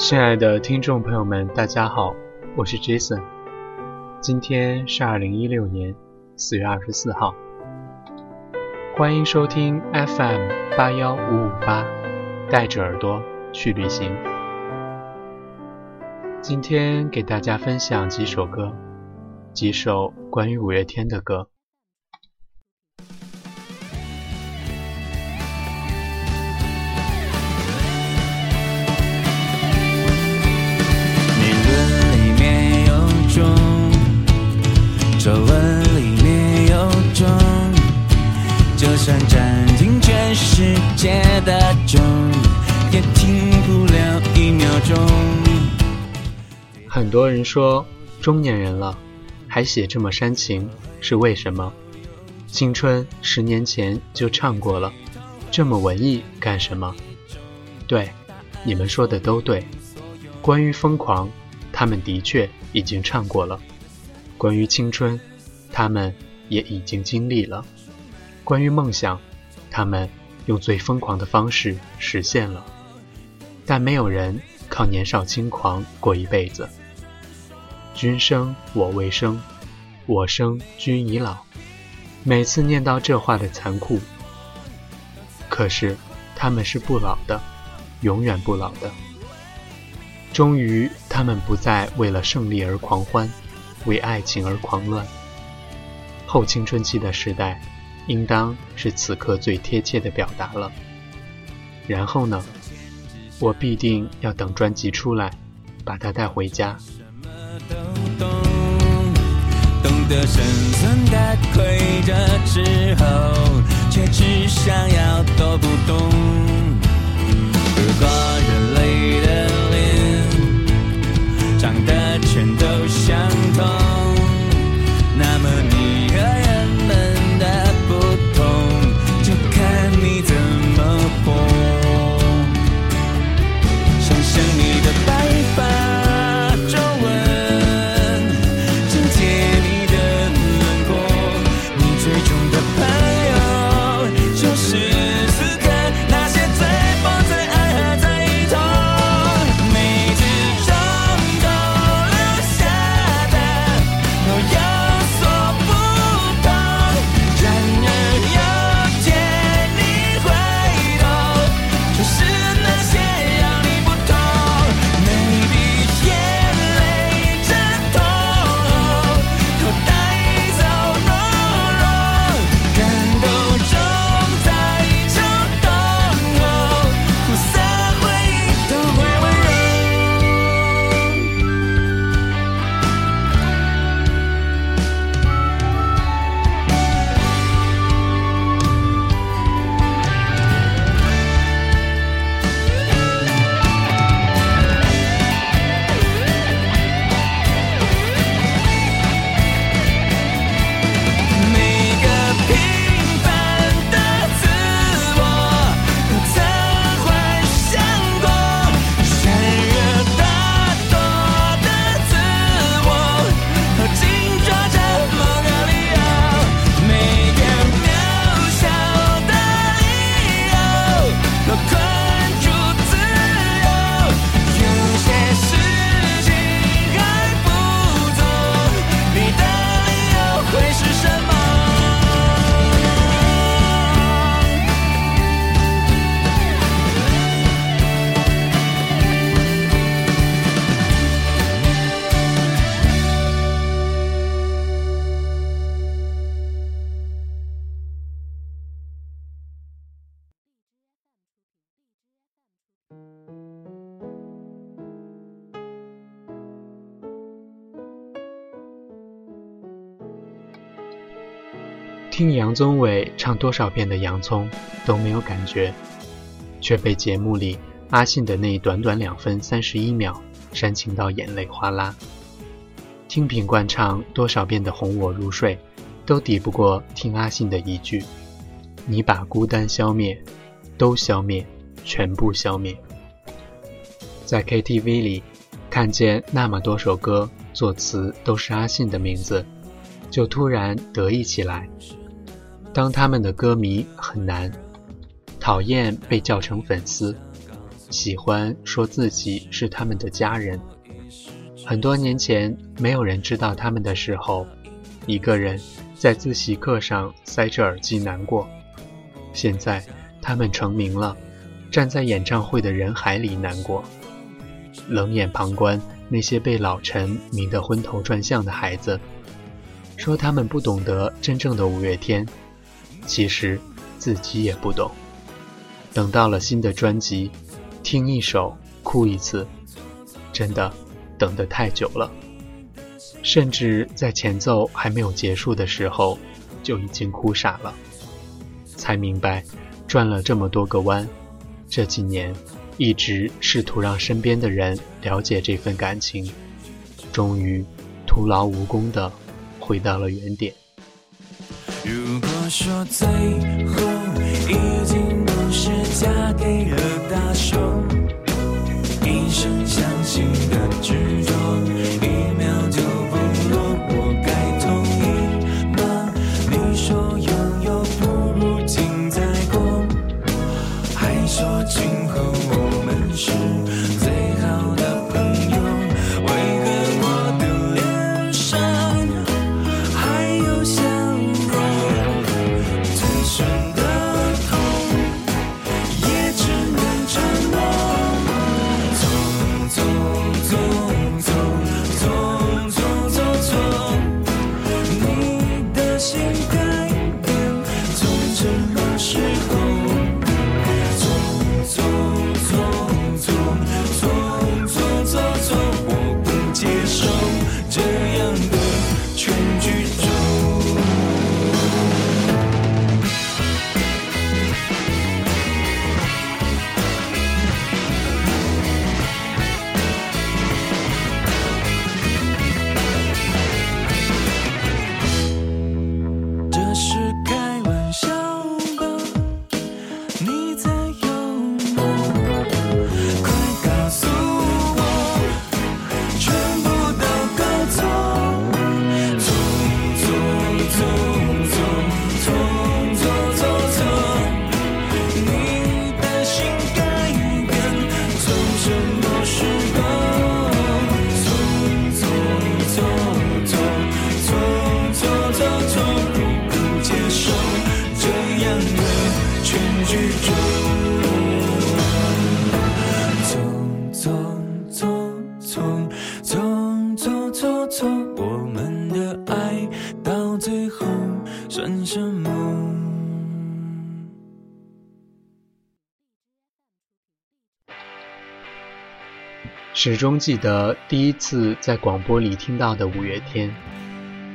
亲爱的听众朋友们，大家好，我是 Jason。今天是二零一六年四月二十四号，欢迎收听 FM 八幺五五八，带着耳朵去旅行。今天给大家分享几首歌，几首关于五月天的歌。很多人说，中年人了，还写这么煽情，是为什么？青春十年前就唱过了，这么文艺干什么？对，你们说的都对。关于疯狂，他们的确已经唱过了。关于青春，他们也已经经历了；关于梦想，他们用最疯狂的方式实现了。但没有人靠年少轻狂过一辈子。君生我未生，我生君已老。每次念到这话的残酷，可是他们是不老的，永远不老的。终于，他们不再为了胜利而狂欢。为爱情而狂乱，后青春期的时代，应当是此刻最贴切的表达了。然后呢，我必定要等专辑出来，把它带回家。懂得生存的规则之后，却只想要都不懂。如果人类的听杨宗纬唱多少遍的《洋葱》都没有感觉，却被节目里阿信的那短短两分三十一秒煽情到眼泪哗啦。听品冠唱多少遍的《哄我入睡》，都抵不过听阿信的一句：“你把孤单消灭，都消灭，全部消灭。”在 KTV 里看见那么多首歌作词都是阿信的名字，就突然得意起来。当他们的歌迷很难，讨厌被叫成粉丝，喜欢说自己是他们的家人。很多年前，没有人知道他们的时候，一个人在自习课上塞着耳机难过。现在，他们成名了，站在演唱会的人海里难过，冷眼旁观那些被老陈迷得昏头转向的孩子，说他们不懂得真正的五月天，其实自己也不懂。等到了新的专辑，听一首哭一次，真的。等得太久了，甚至在前奏还没有结束的时候，就已经哭傻了。才明白，转了这么多个弯，这几年一直试图让身边的人了解这份感情，终于徒劳无功的回到了原点。说最后已经不是嫁给了大雄。一生相信的执着，心的。始终记得第一次在广播里听到的五月天，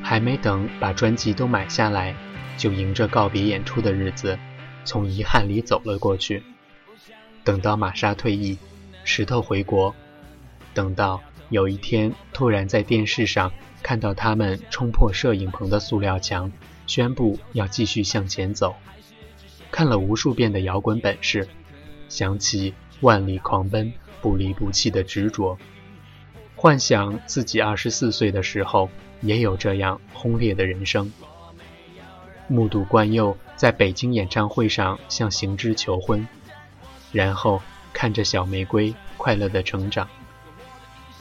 还没等把专辑都买下来，就迎着告别演出的日子，从遗憾里走了过去。等到玛莎退役，石头回国，等到有一天突然在电视上看到他们冲破摄影棚的塑料墙，宣布要继续向前走，看了无数遍的摇滚本事，想起万里狂奔。不离不弃的执着，幻想自己二十四岁的时候也有这样轰烈的人生。目睹冠佑在北京演唱会上向行知求婚，然后看着小玫瑰快乐的成长，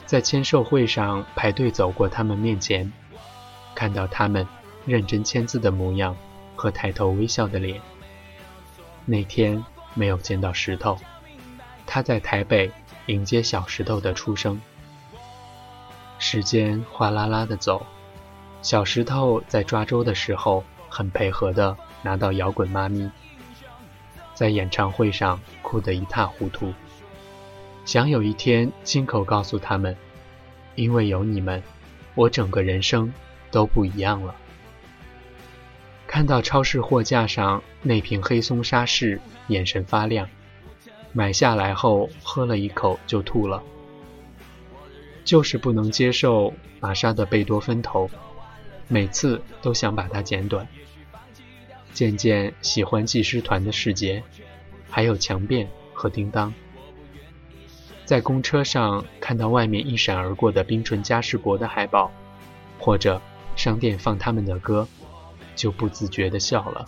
在签售会上排队走过他们面前，看到他们认真签字的模样和抬头微笑的脸。那天没有见到石头，他在台北。迎接小石头的出生，时间哗啦啦的走，小石头在抓周的时候很配合的拿到摇滚妈咪，在演唱会上哭得一塌糊涂，想有一天亲口告诉他们，因为有你们，我整个人生都不一样了。看到超市货架上那瓶黑松沙士，眼神发亮。买下来后喝了一口就吐了，就是不能接受玛莎的贝多芬头，每次都想把它剪短。渐渐喜欢技师团的世界，还有强辩和叮当。在公车上看到外面一闪而过的冰纯嘉士伯的海报，或者商店放他们的歌，就不自觉地笑了。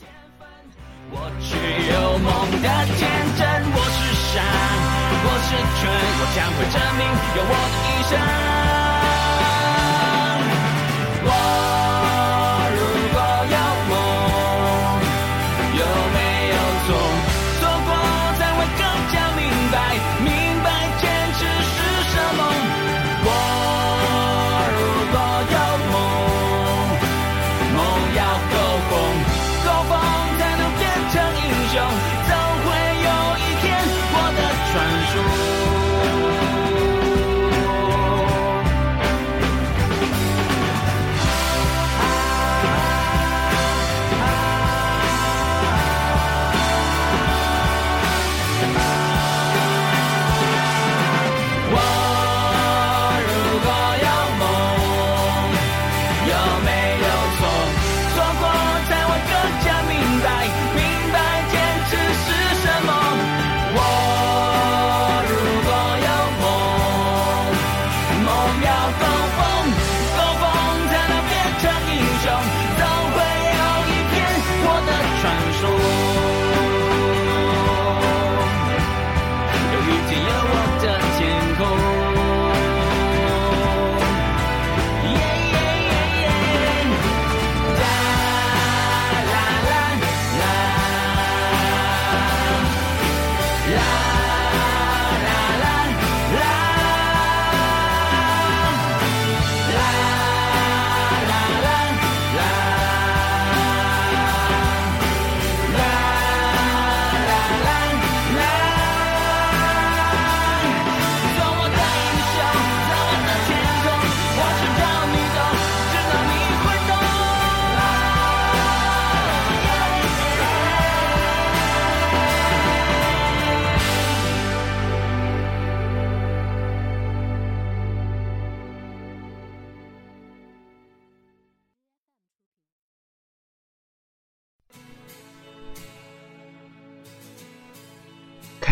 我只有梦的天真，我是如果是全，我将会证明用我的一生。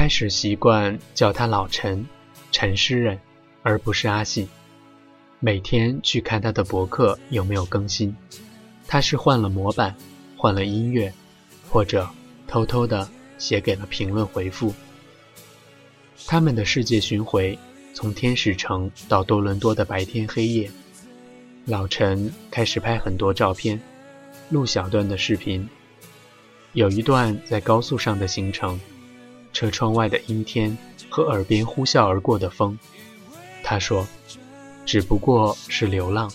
开始习惯叫他老陈，陈诗人，而不是阿信。每天去看他的博客有没有更新，他是换了模板，换了音乐，或者偷偷的写给了评论回复。他们的世界巡回，从天使城到多伦多的白天黑夜，老陈开始拍很多照片，录小段的视频。有一段在高速上的行程。车窗外的阴天和耳边呼啸而过的风，他说：“只不过是流浪。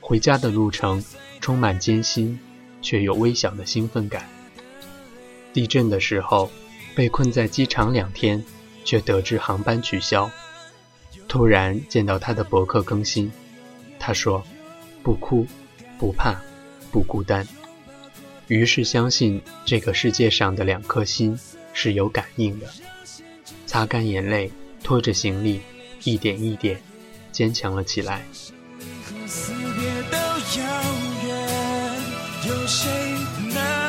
回家的路程充满艰辛，却有微小的兴奋感。地震的时候，被困在机场两天，却得知航班取消。突然见到他的博客更新，他说：不哭，不怕，不孤单。于是相信这个世界上的两颗心。”是有感应的，擦干眼泪，拖着行李，一点一点坚强了起来。有谁能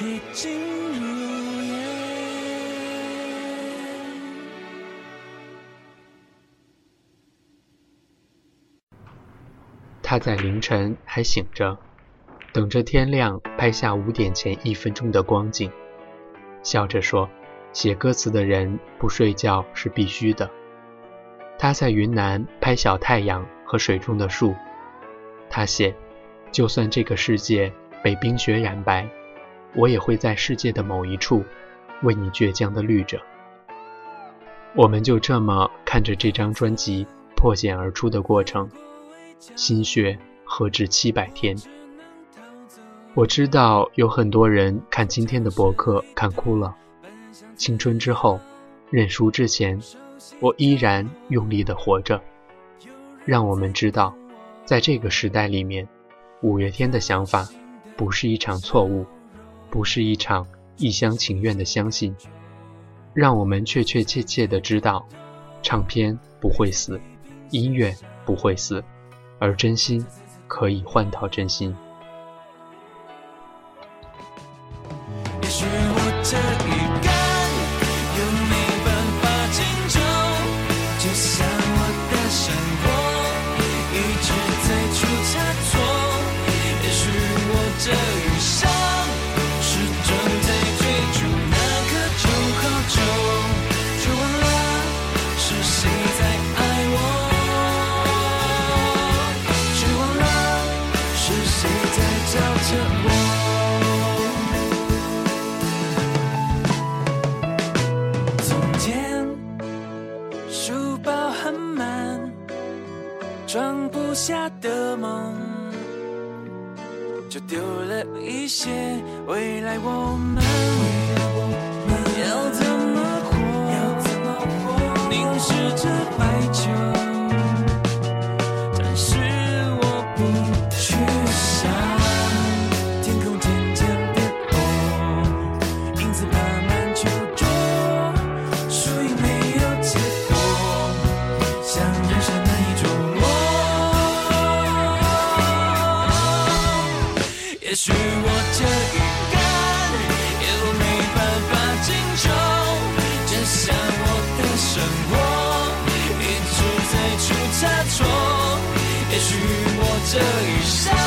已经他在凌晨还醒着，等着天亮拍下五点前一分钟的光景，笑着说：“写歌词的人不睡觉是必须的。”他在云南拍小太阳和水中的树，他写：“就算这个世界被冰雪染白，我也会在世界的某一处为你倔强的绿着。”我们就这么看着这张专辑破茧而出的过程。心血何止七百天？我知道有很多人看今天的博客看哭了。青春之后，认输之前，我依然用力的活着。让我们知道，在这个时代里面，五月天的想法不是一场错误，不是一场一厢情愿的相信。让我们确确切切的知道，唱片不会死，音乐不会死。而真心可以换到真心。不下的梦，就丢了一些。未来我们要怎么活？凝视着白也许我这一生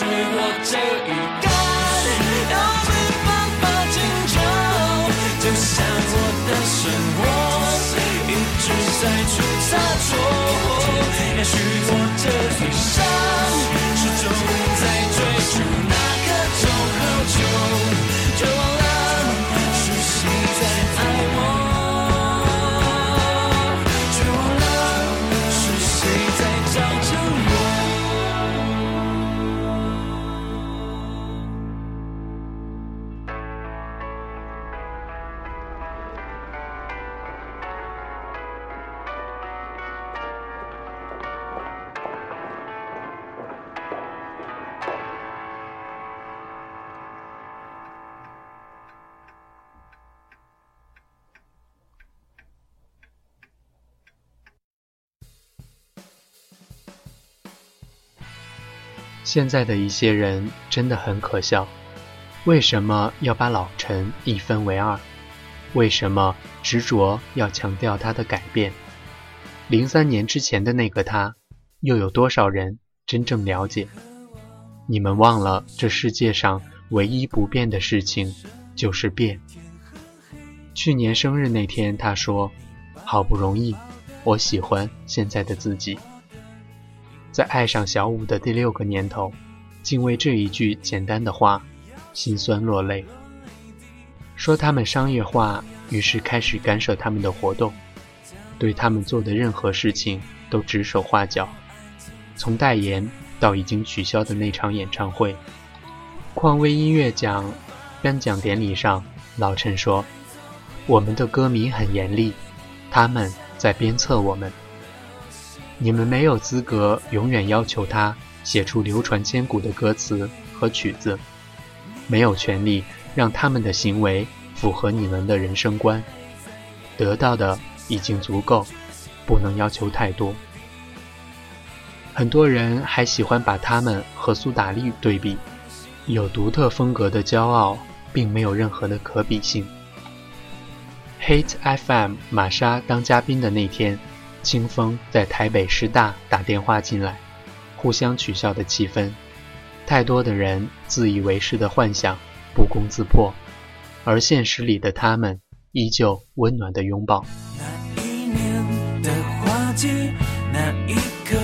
是我。这预感，要没办法拯救，就像我的生活一直在出差错，也许我这一生现在的一些人真的很可笑，为什么要把老陈一分为二？为什么执着要强调他的改变？零三年之前的那个他，又有多少人真正了解？你们忘了，这世界上唯一不变的事情就是变。去年生日那天，他说：“好不容易，我喜欢现在的自己。”在爱上小五的第六个年头，竟为这一句简单的话心酸落泪。说他们商业化，于是开始干涉他们的活动，对他们做的任何事情都指手画脚，从代言到已经取消的那场演唱会。匡威音乐奖颁奖典礼上，老陈说：“我们的歌迷很严厉，他们在鞭策我们。”你们没有资格永远要求他写出流传千古的歌词和曲子，没有权利让他们的行为符合你们的人生观。得到的已经足够，不能要求太多。很多人还喜欢把他们和苏打绿对比，有独特风格的骄傲，并没有任何的可比性。Hate FM 玛莎当嘉宾的那天。清风在台北师大打电话进来，互相取笑的气氛，太多的人自以为是的幻想不攻自破，而现实里的他们依旧温暖的拥抱。那一年的花季，那一刻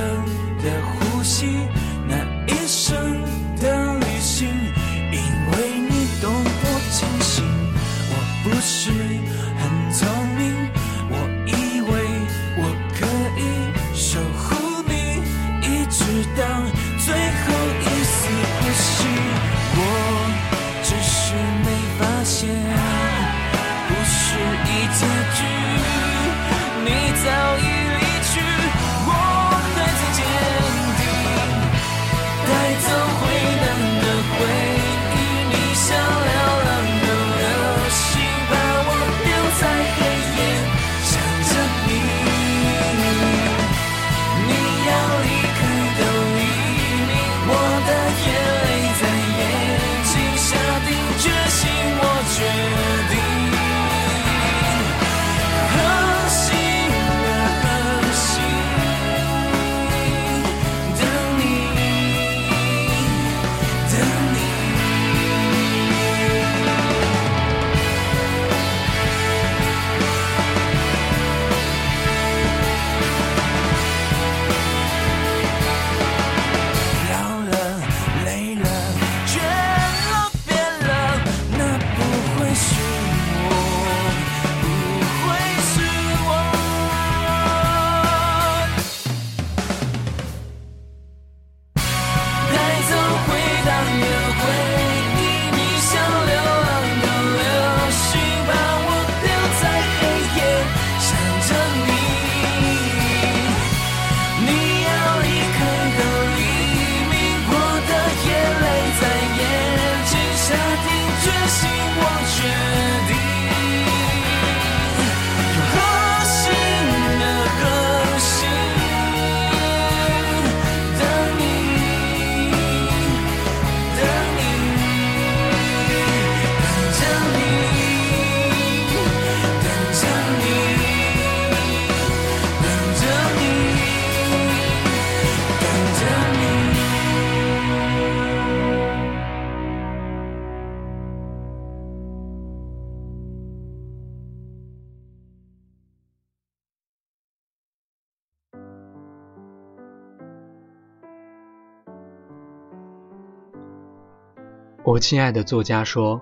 我亲爱的作家说，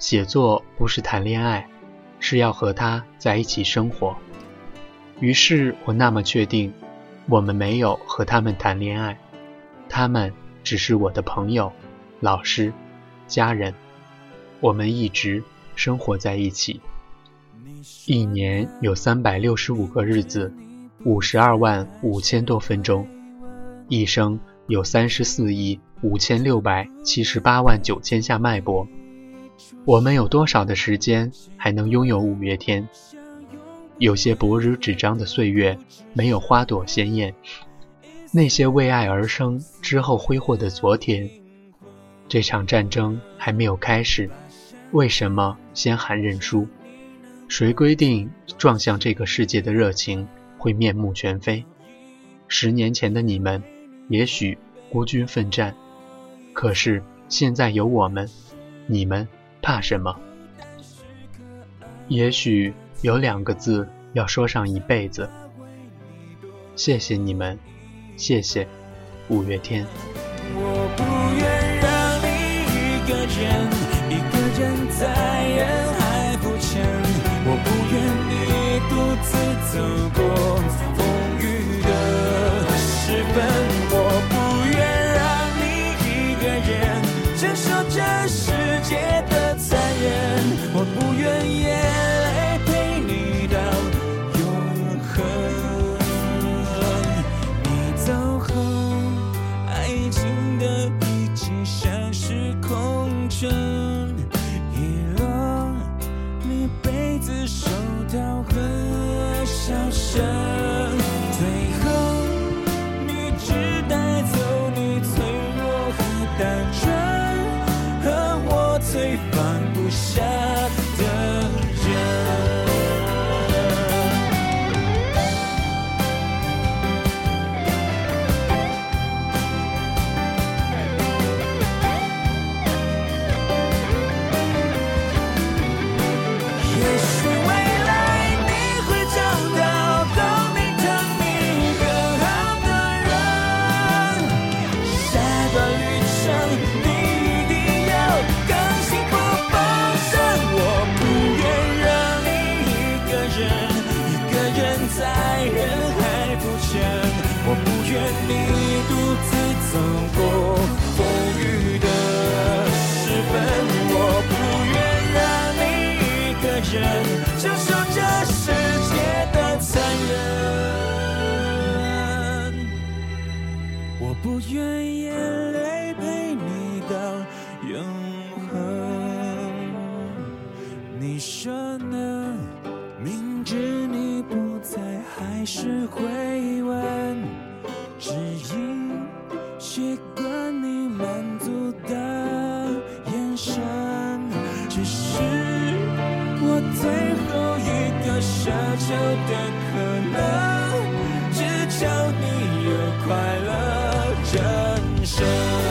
写作不是谈恋爱，是要和他在一起生活。于是我那么确定，我们没有和他们谈恋爱，他们只是我的朋友、老师、家人，我们一直生活在一起。一年有三百六十五个日子，五十二万五千多分钟，一生有三十四亿。五千六百七十八万九千下脉搏，我们有多少的时间还能拥有五月天？有些薄如纸张的岁月，没有花朵鲜艳。那些为爱而生之后挥霍的昨天，这场战争还没有开始，为什么先喊认输？谁规定撞向这个世界的热情会面目全非？十年前的你们，也许孤军奋战。可是现在有我们，你们怕什么？也许有两个字要说上一辈子。谢谢你们，谢谢五月天。界的残忍，我不愿眼泪陪你到永恒。你走后，爱情的遗迹像是空城，遗落你被子手套和笑声。愿眼泪陪你到永恒。你说呢？明知你不在，还是会问，只因习惯你满足的眼神。只是我最后一个奢求的可能，只求你有快乐。人